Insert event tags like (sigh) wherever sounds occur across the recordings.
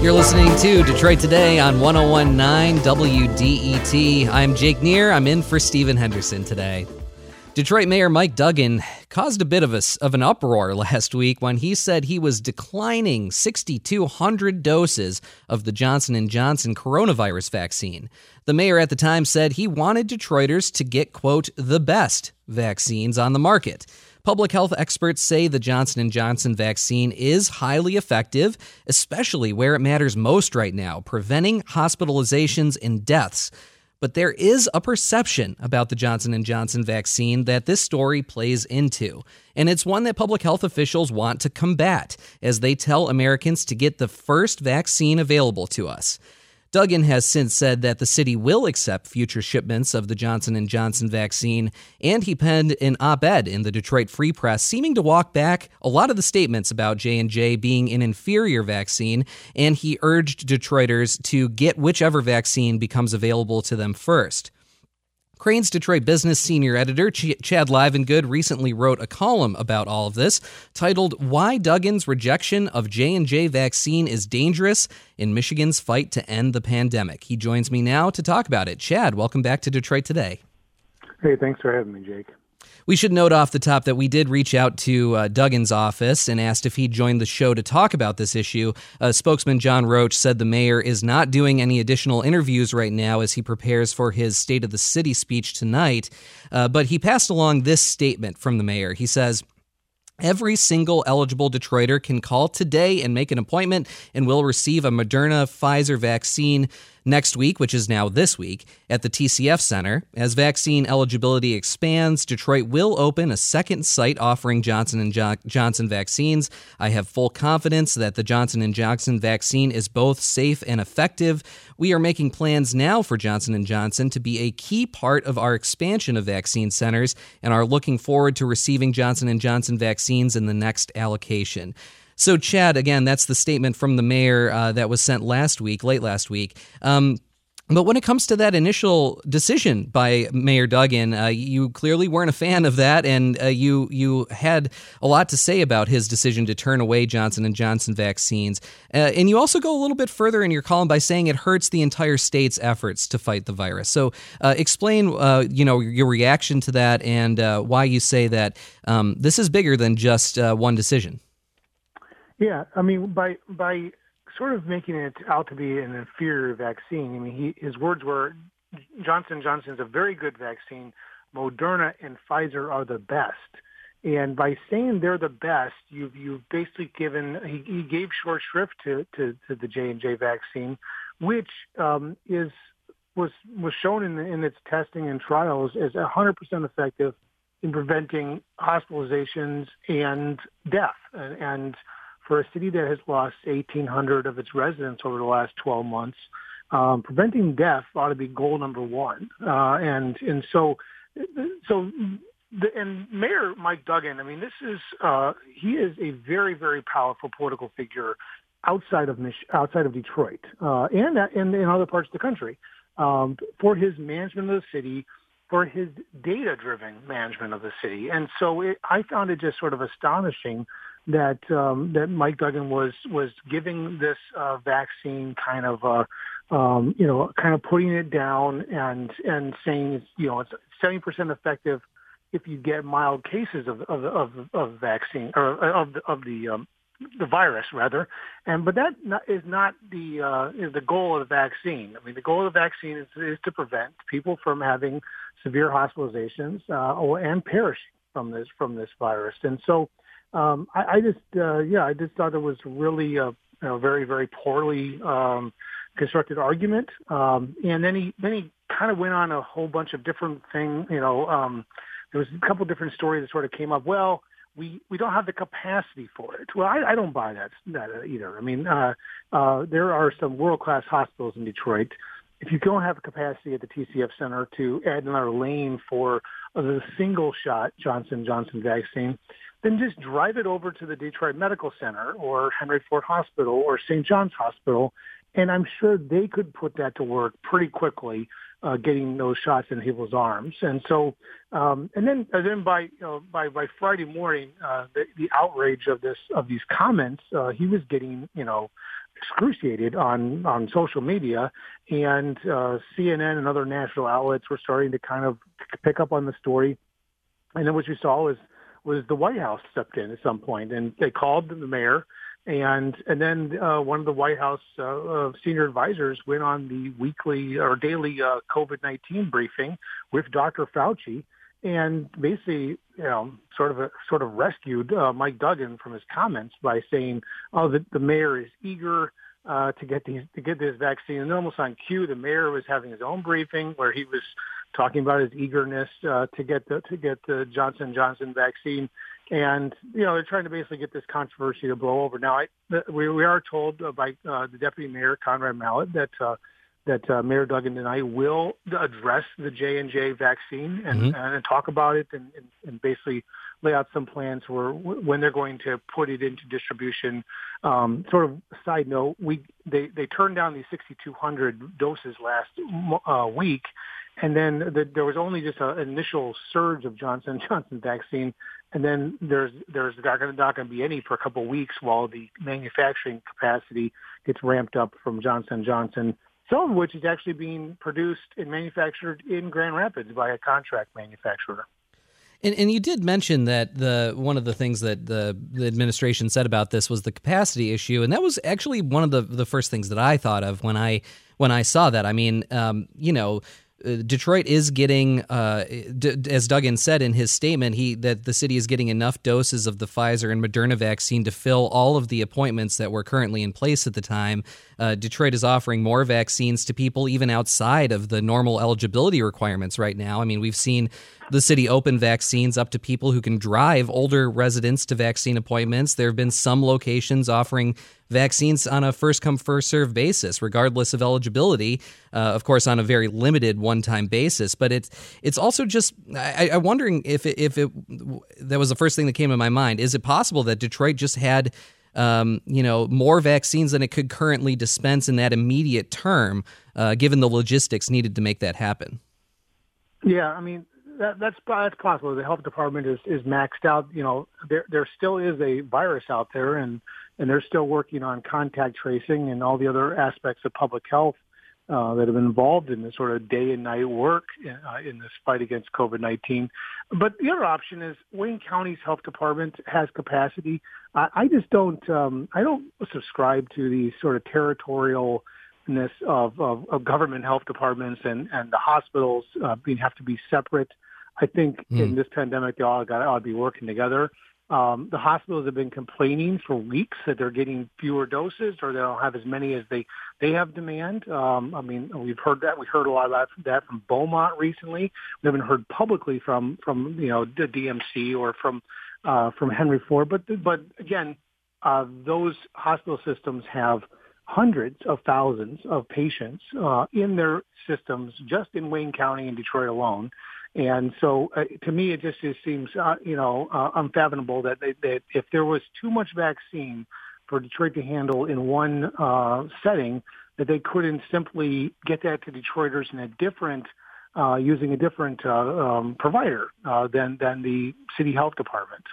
You're listening to Detroit Today on 1019 WDET. I'm Jake Neher. I'm in for Stephen Henderson today. Detroit Mayor Mike Duggan caused a bit of, a, of an uproar (laughs) last week when he said he was declining 6,200 doses of the Johnson & Johnson coronavirus vaccine. The mayor at the time said he wanted Detroiters to get, quote, the best vaccines on the market. Public health experts say the Johnson & Johnson vaccine is highly effective, especially where it matters most right now, preventing hospitalizations and deaths. But there is a perception about the Johnson & Johnson vaccine that this story plays into, and it's one that public health officials want to combat as they tell Americans to get the first vaccine available to us. Duggan has since said that the city will accept future shipments of the Johnson & Johnson vaccine, and he penned an op-ed in the Detroit Free Press seeming to walk back a lot of the statements about J&J being an inferior vaccine, and he urged Detroiters to get whichever vaccine becomes available to them first. Crain's Detroit Business senior editor Ch- Chad Livengood recently wrote a column about all of this titled "Why Duggan's Rejection of J&J Vaccine is Dangerous in Michigan's Fight to End the Pandemic." He joins me now to talk about it. Chad, welcome back to Detroit today. Hey, thanks for having me, Jake. We should note off the top that we did reach out to uh, Duggan's office and asked if he'd join the show to talk about this issue. Uh, spokesman John Roach said the mayor is not doing any additional interviews right now as he prepares for his State of the City speech tonight. Uh, but he passed along this statement from the mayor. He says, Every single eligible Detroiter can call today and make an appointment and will receive a Moderna Pfizer vaccine next week, which is now this week, at the TCF Center. As vaccine eligibility expands, Detroit will open a second site offering Johnson and jo- Johnson vaccines. I have full confidence that the Johnson and Johnson vaccine is both safe and effective. We are making plans now for Johnson and Johnson to be a key part of our expansion of vaccine centers and are looking forward to receiving Johnson and Johnson vaccines in the next allocation. So, Chad, again, that's the statement from the mayor uh, that was sent last week, late last week. Um, but when it comes to that initial decision by Mayor Duggan, uh, you clearly weren't a fan of that, and uh, you you had a lot to say about his decision to turn away Johnson and Johnson vaccines. Uh, and you also go a little bit further in your column by saying it hurts the entire state's efforts to fight the virus. So, uh, explain, uh, you know, your reaction to that and uh, why you say that um, this is bigger than just one decision. Yeah, I mean, by by sort of making it out to be an inferior vaccine. I mean, he, his words were, Johnson Johnson is a very good vaccine. Moderna and Pfizer are the best. And by saying they're the best, you've you've basically given he, he gave short shrift to, to, to the J and J vaccine, which um, is was was shown in in its testing and trials as 100% effective in preventing hospitalizations and death. And, and for a city that has lost 1,800 of its residents over the last 12 months, um, preventing death ought to be goal number one. Uh, and and so so the, and Mayor Mike Duggan, I mean, this is uh, he is a very very powerful political figure outside of Mich- outside of Detroit uh, and and in other parts of the country um, for his management of the city. For his data-driven management of the city, and so it, I found it just sort of astonishing that um, that Mike Duggan was was giving this uh, vaccine kind of uh, um, you know kind of putting it down and and saying you know it's seventy percent effective if you get mild cases of of of, of vaccine or of the, of the um, the virus rather. And but that not, is not the uh, is the goal of the vaccine. I mean the goal of the vaccine is, is to prevent people from having severe hospitalizations uh, or and perishing from this from this virus. And so um, I, I just, uh, yeah, I just thought it was really a, a very, very poorly um, constructed argument. Um, and then he, then he kind of went on a whole bunch of different things. You know, um, there was a couple different stories that sort of came up. Well, we we don't have the capacity for it. Well, I, I don't buy that that either. I mean, uh, uh, there are some world class hospitals in Detroit. If you don't have the capacity at the TCF Center to add another lane for the single shot Johnson Johnson vaccine, then just drive it over to the Detroit Medical Center or Henry Ford Hospital or St. John's Hospital, and I'm sure they could put that to work pretty quickly uh, getting those shots in people's arms. And so, um, and then and then by you know by by Friday morning, uh, the, the outrage of this of these comments, uh, he was getting you know excruciated on on social media, and uh, CNN and other national outlets were starting to kind of pick up on the story. And then what you saw was was the White House stepped in at some point, and they called the mayor and and then uh, one of the White House uh, senior advisors went on the weekly or daily uh, COVID nineteen briefing with Dr. Fauci, and basically, you know, sort of a, sort of rescued uh, Mike Duggan from his comments by saying, "Oh, the, the mayor is eager." Uh, to get these to get this vaccine, and almost on cue, the mayor was having his own briefing where he was talking about his eagerness uh, to get the to get the Johnson Johnson vaccine, and you know they're trying to basically get this controversy to blow over. Now, I, we we are told by uh, the deputy mayor Conrad Mallett that uh, that uh, Mayor Duggan and I will address the J and J vaccine and, mm-hmm. and talk about it and, and, and basically lay out some plans for when they're going to put it into distribution. Um, sort of side note, we they they turned down these 6,200 doses last uh, week, and then the, there was only just an initial surge of Johnson Johnson vaccine, and then there's there's not going to be any for a couple of weeks while the manufacturing capacity gets ramped up from Johnson Johnson. Some of which is actually being produced and manufactured in Grand Rapids by a contract manufacturer. And, and you did mention that the one of the things that the, the administration said about this was the capacity issue, and that was actually one of the the first things that I thought of when I when I saw that. I mean, um, you know Detroit is getting, uh, d- as Duggan said in his statement, he that the city is getting enough doses of the Pfizer and Moderna vaccine to fill all of the appointments that were currently in place at the time. Uh, Detroit is offering more vaccines to people even outside of the normal eligibility requirements right now. I mean, we've seen the city open vaccines up to people who can drive older residents to vaccine appointments. There have been some locations offering vaccines on a first come, first serve basis, regardless of eligibility. Uh, of course, on a very limited one time basis. But it's it's also just I, am wondering if it, if it that was the first thing that came to my mind. Is it possible that Detroit just had um, you know, more vaccines than it could currently dispense in that immediate term, uh, given the logistics needed to make that happen. Yeah, I mean, that, that's that's possible. The health department is is maxed out. You know, there there still is a virus out there, and and they're still working on contact tracing and all the other aspects of public health uh, that have been involved in this sort of day and night work uh, in this fight against COVID-19. But the other option is Wayne County's health department has capacity. I, I just don't um, I don't subscribe to the sort of territorial of, of, of, government health departments and, and the hospitals uh, being have to be separate. I think mm. in this pandemic, they all got ought to be working together. Um, the hospitals have been complaining for weeks that they're getting fewer doses or they don't have as many as they they have demand. Um, I mean, we've heard that. We heard a lot about that from Beaumont recently. We haven't heard publicly from from you know the DMC or from uh, from Henry Ford. But but again, uh, those hospital systems have hundreds of thousands of patients uh, in their systems just in Wayne County and Detroit alone. And so, uh, to me, it just, just seems, uh, you know, uh, unfathomable that, they, that if there was too much vaccine for Detroit to handle in one uh, setting, that they couldn't simply get that to Detroiters in a different, uh, using a different uh, um, provider uh, than than the city health department.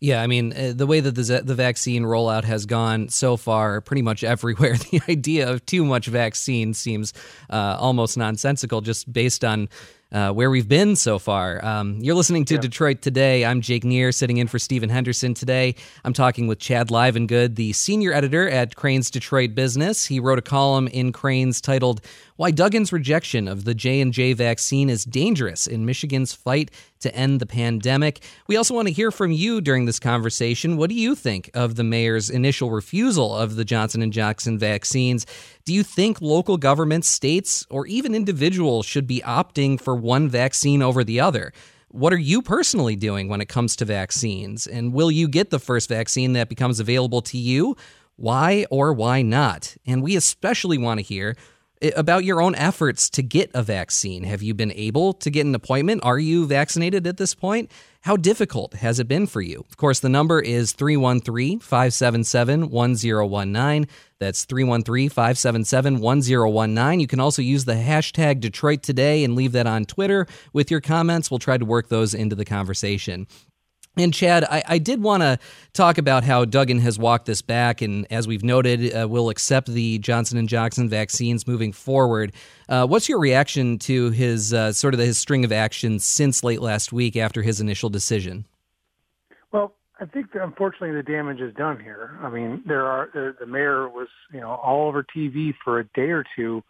Yeah, I mean, uh, the way that the, the vaccine rollout has gone so far, pretty much everywhere, (laughs) the idea of too much vaccine seems uh, almost nonsensical just based on uh, where we've been so far. Um, you're listening to yeah. Detroit Today. I'm Jake Neher, sitting in for Stephen Henderson today. I'm talking with Chad Livengood, the senior editor at Crain's Detroit Business. He wrote a column in Crain's titled "Why Duggan's Rejection of the J and J Vaccine is Dangerous in Michigan's Fight to End the Pandemic." We also want to hear from you during this conversation. What do you think of the mayor's initial refusal of the Johnson and Johnson vaccines? Do you think local governments, states, or even individuals should be opting for one vaccine over the other? What are you personally doing when it comes to vaccines? And will you get the first vaccine that becomes available to you? Why or why not? And we especially want to hear eh, about your own efforts to get a vaccine. Have you been able to get an appointment? Are you vaccinated at this point? How difficult has it been for you? Of course, the number is 313 577 1019. That's 313 577 1019. You can also use the hashtag Detroit Today and leave that on Twitter with your comments. We'll try to work those into the conversation. And Chad, I, I did want to talk about how Duggan has walked this back, and as we've noted, uh, will accept the Johnson and Johnson vaccines moving forward. Uh, what's your reaction to his uh, sort of his string of actions since late last week after his initial decision? Well, I think that unfortunately the damage is done here. I mean, there are the, mayor was you know all over TV for a day or two,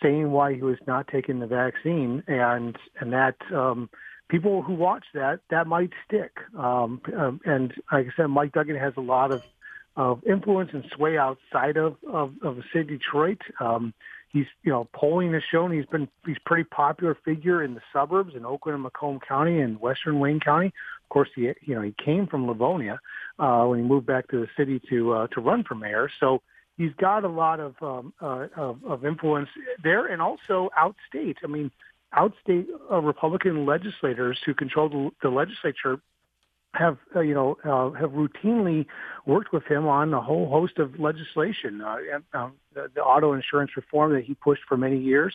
saying why he was not taking the vaccine, and and that. Um, people who watch that, that might stick. Um, um, and like I said, Mike Duggan has a lot of, of influence and sway outside of, of, of the city of Detroit. Um, he's, you know, polling has shown he's been, he's pretty popular figure in the suburbs in Oakland and Macomb County and Western Wayne County. Of course, he, you know, he came from Livonia, uh, when he moved back to the city to, uh, to run for mayor. So, he's got a lot of um, uh, of, of influence there, and also outstate. I mean, outstate uh, Republican legislators who control the, the legislature have uh, you know uh, have routinely worked with him on a whole host of legislation. Uh, uh, the, the auto insurance reform that he pushed for many years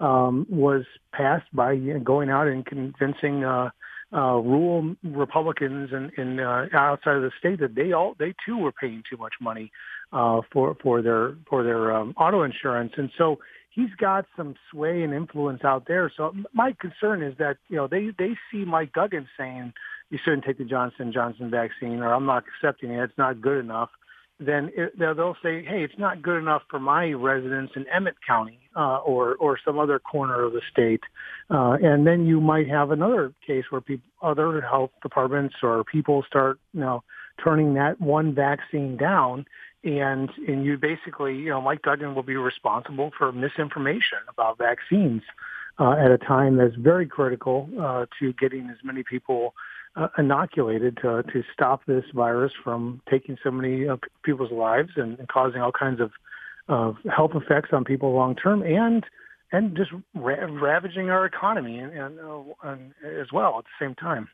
um, was passed by going out and convincing uh, uh, rural Republicans in, in uh, outside of the state that they all they too were paying too much money uh, for for their for their um, auto insurance, and so he's got some sway and influence out there. So my concern is that you know they they see Mike Duggan saying you shouldn't take the Johnson Johnson vaccine or I'm not accepting it. It's not good enough. Then it, they'll say, hey, it's not good enough for my residents in Emmet County uh, or or some other corner of the state. Uh, and then you might have another case where people, other health departments or people start you know turning that one vaccine down and and you basically, you know, Mike Duggan will be responsible for misinformation about vaccines uh, at a time that's very critical uh, to getting as many people uh, inoculated to to stop this virus from taking so many uh, people's lives and, and causing all kinds of of health effects on people long term and and just ra- ravaging our economy and, and, uh, and as well at the same time.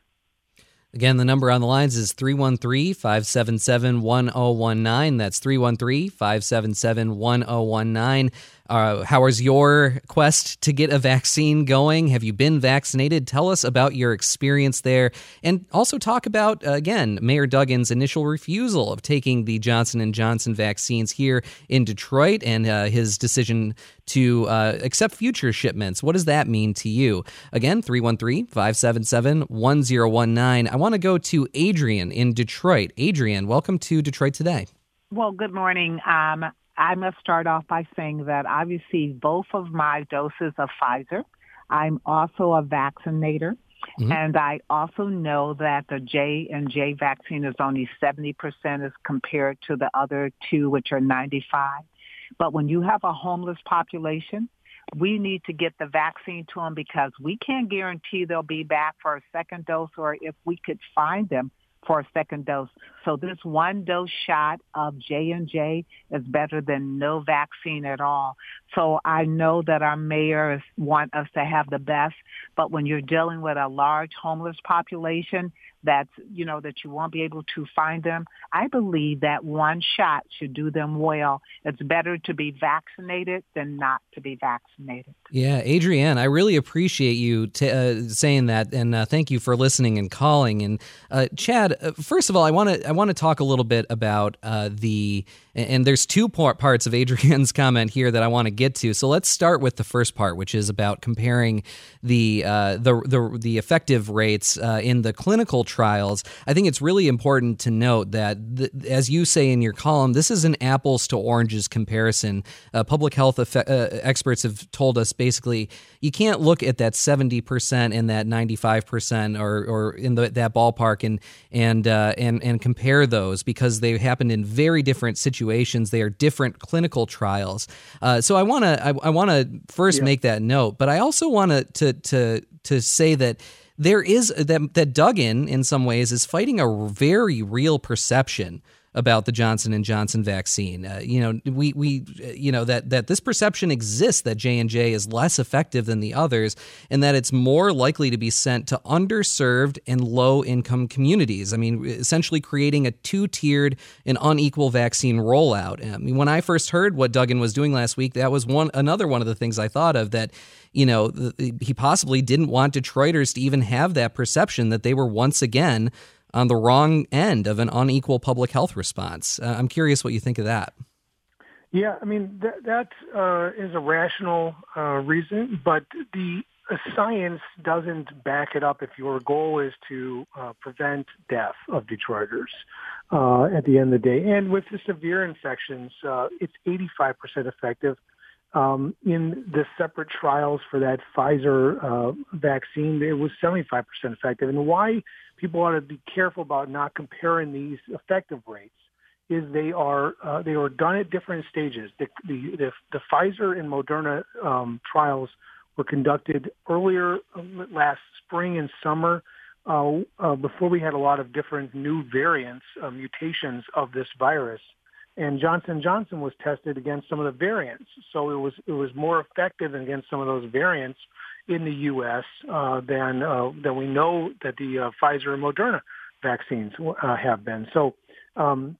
Again, the number on the lines is 313 577 1019. That's 313 577 1019. Uh, how is your quest to get a vaccine going? Have you been vaccinated? Tell us about your experience there, and also talk about uh, again Mayor Duggan's initial refusal of taking the Johnson and Johnson vaccines here in Detroit, and uh, his decision to uh, accept future shipments. What does that mean to you? Again, 313 577 1019. I want to go to Adrian in Detroit. Adrian, welcome to Detroit Today. Well, good morning. Um, I must start off by saying that I received both of my doses of Pfizer. I'm also a vaccinator. Mm-hmm. And I also know that the J and J vaccine is only 70% as compared to the other two, which are 95. But when you have a homeless population, we need to get the vaccine to them because we can't guarantee they'll be back for a second dose or if we could find them for a second dose. So this one dose shot of J&J is better than no vaccine at all. So I know that our mayors want us to have the best, but when you're dealing with a large homeless population, that's you know that you won't be able to find them. I believe that one shot should do them well. It's better to be vaccinated than not to be vaccinated. Yeah, Adrienne, I really appreciate you t- uh, saying that, and uh, thank you for listening and calling. And uh, Chad, uh, first of all, I want to I want to talk a little bit about uh, the and there's two parts of Adrian's (laughs) comment here that I want to get to. So let's start with the first part, which is about comparing the uh, the, the the effective rates uh, in the clinical trials. I think it's really important to note that, as you say in your column, this is an apples to oranges comparison. Uh, public health uh, experts have told us basically you can't look at that 70% and that 95% or or in the, that ballpark and and uh, and and compare those because they happen in very different situations situations. They are different clinical trials. Uh, so I want to I, I want to first yeah. make that note, but I also want to to to say that there is that that Duggan in some ways is fighting a very real perception about the Johnson and Johnson vaccine. Uh, you know, we we you know that that this perception exists that J and J is less effective than the others, and that it's more likely to be sent to underserved and low income communities. I mean, essentially creating a two tiered and unequal vaccine rollout. I mean, when I first heard what Duggan was doing last week, that was one another one of the things I thought of that you know, he possibly didn't want Detroiters to even have that perception that they were once again on the wrong end of an unequal public health response. Uh, I'm curious what you think of that. Yeah, I mean that that uh, is a rational uh, reason, but the science doesn't back it up. If your goal is to uh, prevent death of Detroiters uh, at the end of the day, and with the severe infections, uh, it's 85% effective um, in the separate trials for that Pfizer uh, vaccine, it was 75% effective. And why people ought to be careful about not comparing these effective rates is they are uh, they were done at different stages. The the, the, the Pfizer and Moderna um, trials were conducted earlier um, last spring and summer. Uh, uh, before we had a lot of different new variants, uh, mutations of this virus, and Johnson Johnson was tested against some of the variants. So it was it was more effective against some of those variants in the U.S. Uh, than uh, than we know that the uh, Pfizer and Moderna vaccines uh, have been. So um,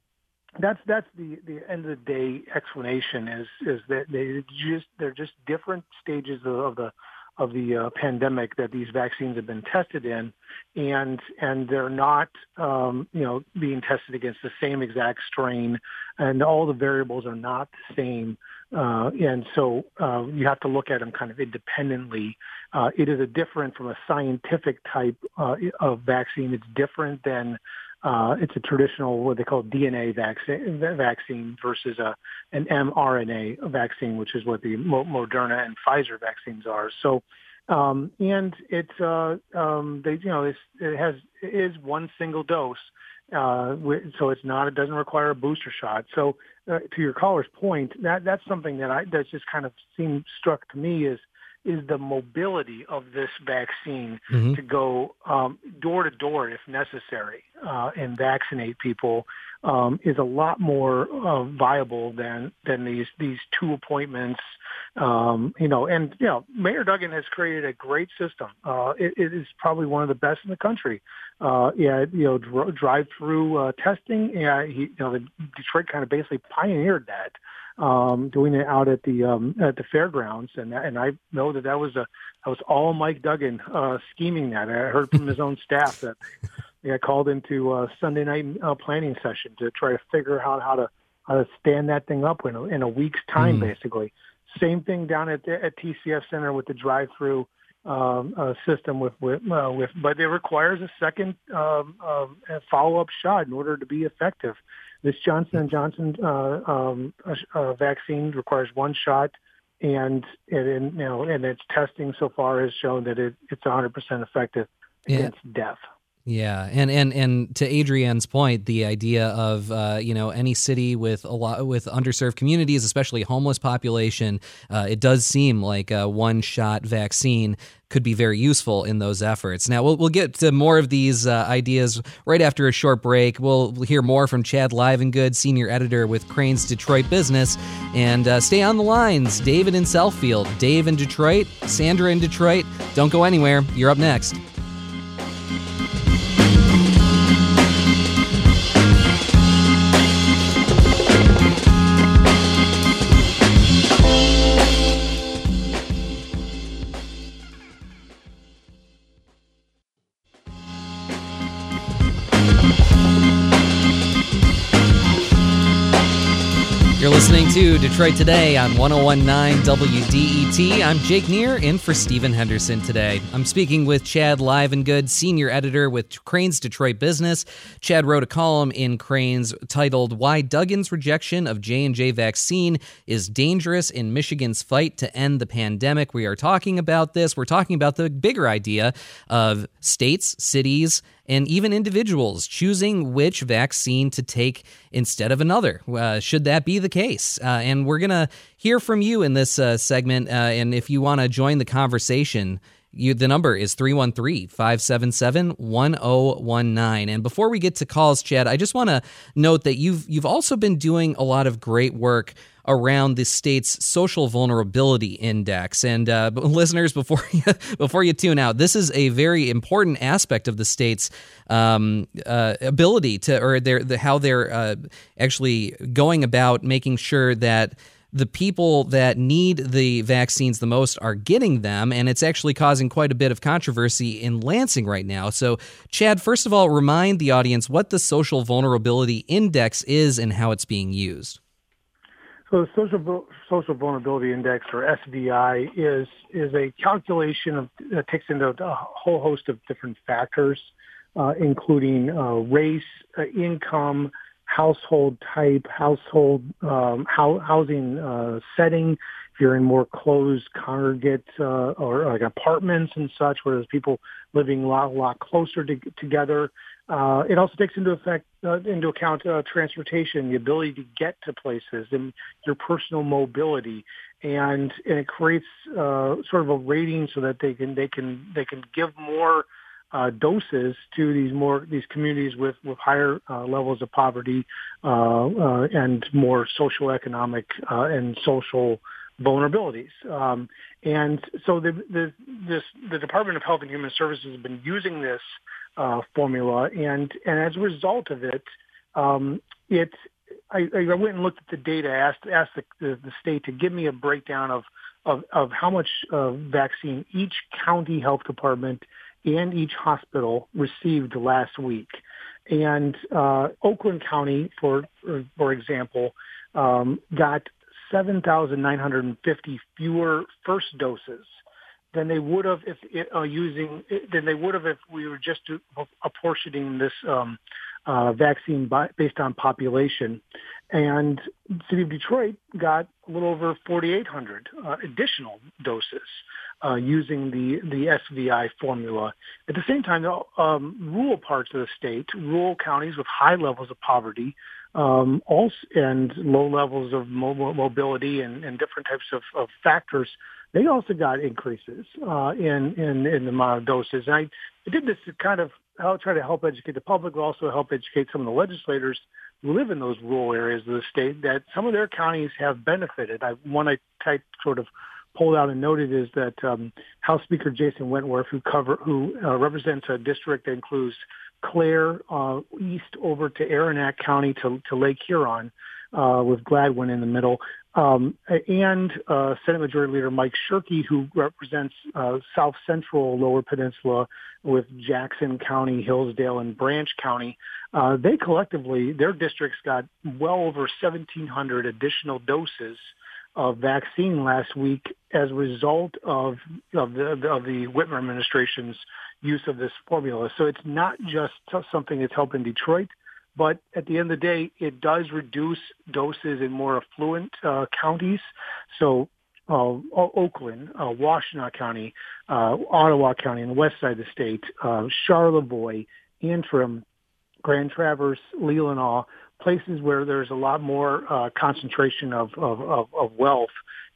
that's that's the the end of the day explanation is is that they just they're just different stages of, of the of the uh, pandemic that these vaccines have been tested in, and and they're not um, you know being tested against the same exact strain, and all the variables are not the same, uh, and so uh, you have to look at them kind of independently. Uh, it is a different from a scientific type uh, of vaccine. It's different than uh, it's a traditional what they call DNA vaccine, vaccine versus a an mRNA vaccine, which is what the Moderna and Pfizer vaccines are. So, um, and it's uh, um, they you know it has it is one single dose, uh, so it's not it doesn't require a booster shot. So, uh, to your caller's point, that that's something that I that's just kind of seemed struck to me is is the mobility of this vaccine mm-hmm. to go um, door to door if necessary uh, and vaccinate people um, is a lot more uh, viable than than these these two appointments. Um, you know, and you know, Mayor Duggan has created a great system. Uh, it, it is probably one of the best in the country. Uh, yeah, you know, dr- drive-through uh, testing. Yeah, he, you know, the Detroit kind of basically pioneered that um, doing it out at the um, at the fairgrounds, and and I know that that was a that was all Mike Duggan uh, scheming that. I heard from his own (laughs) staff that they got called into a Sunday night uh, planning session to try to figure out how to how to stand that thing up in a, in a week's time, mm. basically. Same thing down at the, at TCF Center with the drive-through um, uh, system with with, uh, with, but it requires a second um, um, follow-up shot in order to be effective. This Johnson and Johnson uh, um, uh, vaccine requires one shot, and it, you know, and its testing so far has shown that it, it's 100% effective against yeah. death. Yeah, and and and to Adrienne's point, the idea of uh, you know any city with a lot with underserved communities, especially homeless population, uh, it does seem like a one shot vaccine could be very useful in those efforts. Now we'll we'll get to more of these uh, ideas right after a short break. We'll hear more from Chad Livengood, senior editor with Crain's Detroit Business, and uh, stay on the lines. David in Southfield, Dave in Detroit, Sandra in Detroit. Don't go anywhere. You're up next. To Detroit Today on 1019 WDET. I'm Jake Neher in for Stephen Henderson today. I'm speaking with Chad Livengood, senior editor with Crain's Detroit Business. Chad wrote a column in Crain's titled Why Duggan's Rejection of J&J Vaccine is Dangerous in Michigan's Fight to End the Pandemic. We are talking about this. We're talking about the bigger idea of states, cities, and even individuals choosing which vaccine to take instead of another. Uh, should that be the case? Uh, and we're going to hear from you in this uh, segment. Uh, and if you want to join the conversation, You, the number is 313 577 1019. And before we get to calls, Chad, I just want to note that you've, you've also been doing a lot of great work around the state's social vulnerability index. And uh, (laughs) listeners, before (laughs) you, before you tune out, this is a very important aspect of the state's um, uh, ability to, or their the, how they're uh, actually going about making sure that the people that need the vaccines the most are getting them, and it's actually causing quite a bit of controversy in Lansing right now. So, Chad, first of all, remind the audience what the Social Vulnerability Index is and how it's being used. So, the Social Social Vulnerability Index, or SVI, is is a calculation of that takes into a whole host of different factors, uh, including uh, race, uh, income household type, household um, how, housing uh, setting. If you're in more closed congregate uh, or like apartments and such, where there's people living a lot, lot closer to, together. Uh, it also takes into effect uh, into account uh, transportation, the ability to get to places, and your personal mobility, and and it creates uh, sort of a rating so that they can they can they can give more uh, doses to these more these communities with with higher uh, levels of poverty uh, uh and more social economic uh, and social vulnerabilities. Um, and so the, the this the Department of Health and Human Services has been using this uh, formula, and and as a result of it, um, it I, I went and looked at the data, asked asked the, the, the state to give me a breakdown of of, of how much vaccine each county health department and each hospital received last week. And uh, Oakland County, for for example, um, got 7,950 fewer first doses than they would have if uh, using than they would have if we were just apportioning this um, uh, vaccine by, based on population. And city of Detroit got a little over 4,800 uh, additional doses uh, using the, the SVI formula. At the same time, um, rural parts of the state, rural counties with high levels of poverty, um, also, and low levels of mobility and, and different types of, of, factors, they also got increases uh, in, in, in the amount of doses. And I, I did this to kind of I'll try to help educate the public, but also help educate some of the legislators who live in those rural areas of the state that some of their counties have benefited. I, one I typed sort of pulled out and noted is that um, House Speaker Jason Wentworth, who cover who uh, represents a district that includes Clare uh, east over to Arenac County to, to Lake Huron, uh, with Gladwin in the middle, um, and uh, Senate Majority Leader Mike Shirkey, who represents uh, South Central Lower Peninsula with Jackson County, Hillsdale, and Branch County. Uh, they collectively, their districts got well over 1,700 additional doses of vaccine last week as a result of of the of the Whitmer administration's use of this formula. So it's not just something that's helping Detroit, but at the end of the day, it does reduce doses in more affluent uh, counties. So uh, Oakland, uh, Washtenaw County, uh, Ottawa County, on the west side of the state, uh, Charlevoix, Antrim, Grand Traverse, Leelanau, places where there's a lot more uh, concentration of, of, of, of wealth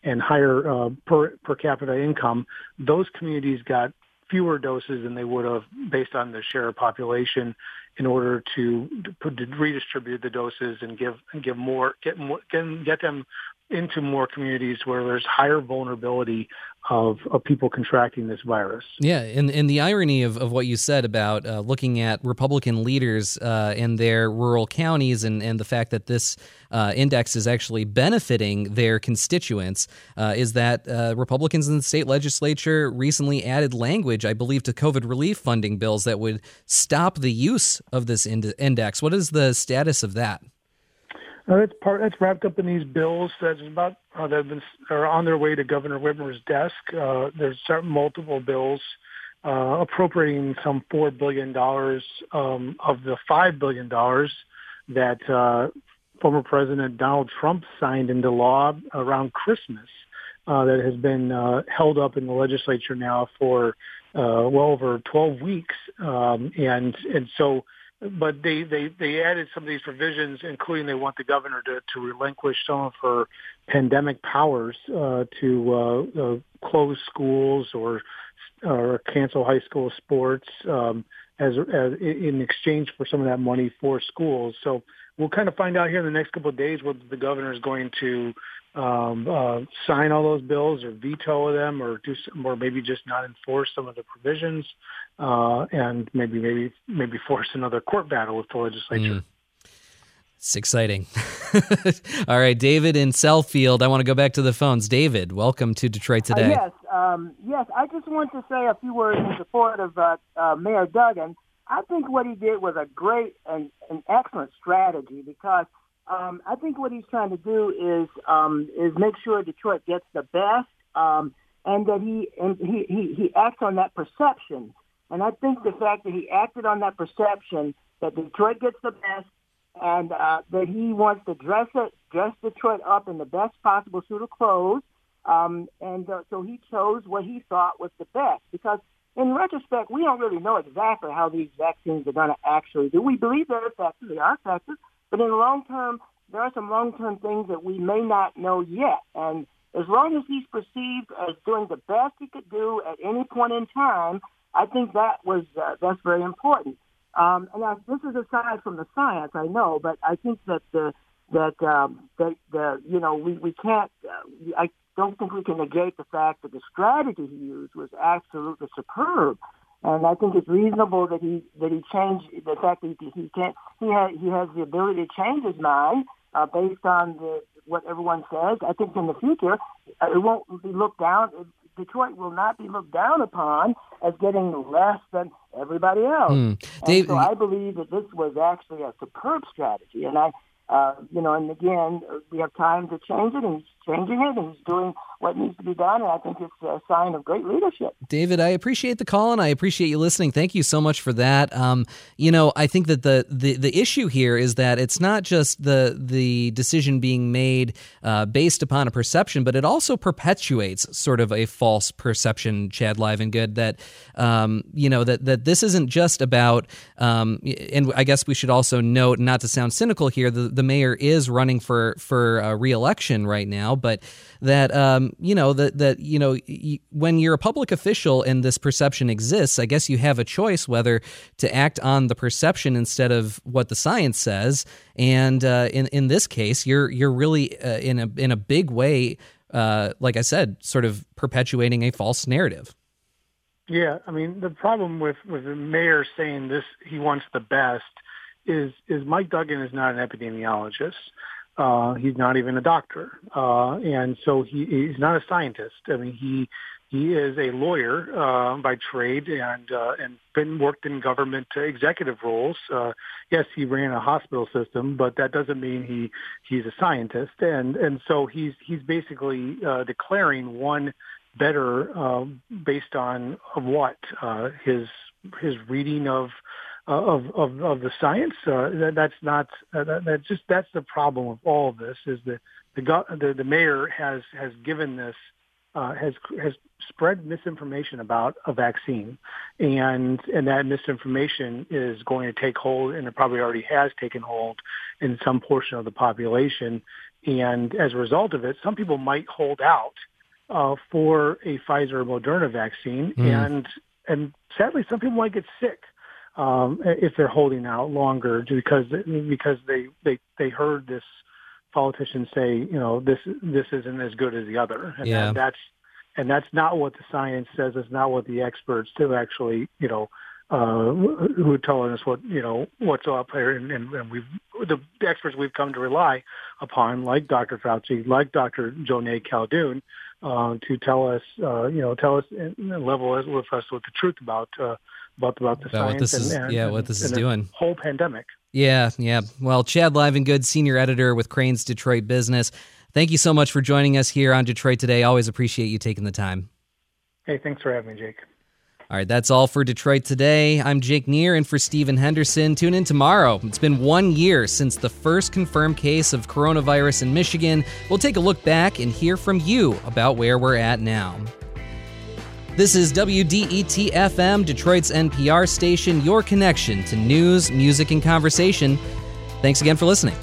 and higher uh, per, per capita income, those communities got fewer doses than they would have based on the share of population in order to, to, to redistribute the doses and give and give more get more get, get them into more communities where there's higher vulnerability of, of people contracting this virus. Yeah, and, and the irony of, of what you said about uh, looking at Republican leaders uh, in their rural counties and, and the fact that this uh, index is actually benefiting their constituents uh, is that uh, Republicans in the state legislature recently added language, I believe, to COVID relief funding bills that would stop the use of this ind- index. What is the status of that? Uh, that's part. That's wrapped up in these bills. That's about uh, that have been are on their way to Governor Whitmer's desk. Uh, there's certain multiple bills uh, appropriating some four billion dollars um, of the five billion dollars that uh, former President Donald Trump signed into law around Christmas. Uh, that has been uh, held up in the legislature now for uh, well over 12 weeks, um, and and so but they, they, they added some of these provisions, including they want the governor to, to relinquish some of her pandemic powers uh, to uh, uh, close schools or or cancel high school sports um, as, as in exchange for some of that money for schools. So we'll kind of find out here in the next couple of days what the governor is going to um, uh, sign all those bills or veto them or do some, or maybe just not enforce some of the provisions uh, and maybe maybe maybe force another court battle with the legislature. Mm. It's exciting. (laughs) All right, David in Southfield. I want to go back to the phones. David, welcome to Detroit uh, today. Uh, yes, um, yes. I just want to say a few words in support of uh, uh, Mayor Duggan. I think what he did was a great and an excellent strategy because um, I think what he's trying to do is um, is make sure Detroit gets the best, um, and that he and he, he he acts on that perception. And I think the fact that he acted on that perception that Detroit gets the best and uh, that he wants to dress it, dress Detroit up in the best possible suit of clothes. Um, and uh, so he chose what he thought was the best because in retrospect, we don't really know exactly how these vaccines are going to actually do. We believe they're effective, they are effective, but in the long term, there are some long-term things that we may not know yet. And as long as he's perceived as doing the best he could do at any point in time, I think that was uh, that's very important. Um, and I, this is aside from the science, I know, but I think that the that um, that the you know we we can't. Uh, I don't think we can negate the fact that the strategy he used was absolutely superb. And I think it's reasonable that he that he changed the fact that he, he can't he has he has the ability to change his mind uh, based on the, what everyone says. I think in the future uh, it won't be looked down. Detroit will not be looked down upon as getting less than everybody else. Mm. Dave, so I believe that this was actually a superb strategy, and I, uh, you know, and again, we have time to change it, and changing it, and he's doing what needs to be done. And I think it's a sign of great leadership. David, I appreciate the call and I appreciate you listening. Thank you so much for that. Um, you know, I think that the, the the issue here is that it's not just the the decision being made uh, based upon a perception, but it also perpetuates sort of a false perception. Chad Livengood that um, you know that that this isn't just about. Um, and I guess we should also note, not to sound cynical here, the the mayor is running for for uh, reelection right now, but that um, you know that that you know when you're a public official and this perception exists, I guess you have a choice whether to act on the perception instead of what the science says. And uh, in in this case, you're you're really uh, in a in a big way, uh, like I said, sort of perpetuating a false narrative. Yeah, I mean the problem with with the mayor saying this he wants the best is is Mike Duggan is not an epidemiologist. Uh, he's not even a doctor, uh, and so he, he's not a scientist. I mean, he he is a lawyer uh, by trade and uh, and been worked in government executive roles. Uh, yes, he ran a hospital system, but that doesn't mean he he's a scientist. And and so he's he's basically uh, declaring one better uh, based on what uh, his his reading of of, of of the science. Uh, that, that's not uh, that, that just that's the problem with all of this is that the the, the mayor has has given this uh, has has spread misinformation about a vaccine, and and that misinformation is going to take hold, and it probably already has taken hold in some portion of the population. And as a result of it, some people might hold out uh, for a Pfizer or Moderna vaccine, mm. and and sadly, some people might get sick um, if they're holding out longer because because they they they heard this politician say you know this this isn't as good as the other and yeah. that, that's and that's not what the science says it's not what the experts do actually you know uh, who are telling us what you know what's up there, and, and, and we've the experts we've come to rely upon, like Dr. Fauci, like Dr. Joneigh Khaldun, uh, to tell us, uh, you know, tell us and level with us with the truth about uh, about about the about science and, is, and, yeah, what this is doing. Whole pandemic. Yeah, yeah. Well, Chad Livengood, senior editor with Crain's Detroit Business. Thank you so much for joining us here on Detroit today. Always appreciate you taking the time. Hey, thanks for having me, Jake. All right, that's all for Detroit today. I'm Jake Neher and for Stephen Henderson. Tune in tomorrow. It's been one year since the first confirmed case of coronavirus in Michigan. We'll take a look back and hear from you about where we're at now. This is WDET FM, Detroit's NPR station, your connection to news, music, and conversation. Thanks again for listening.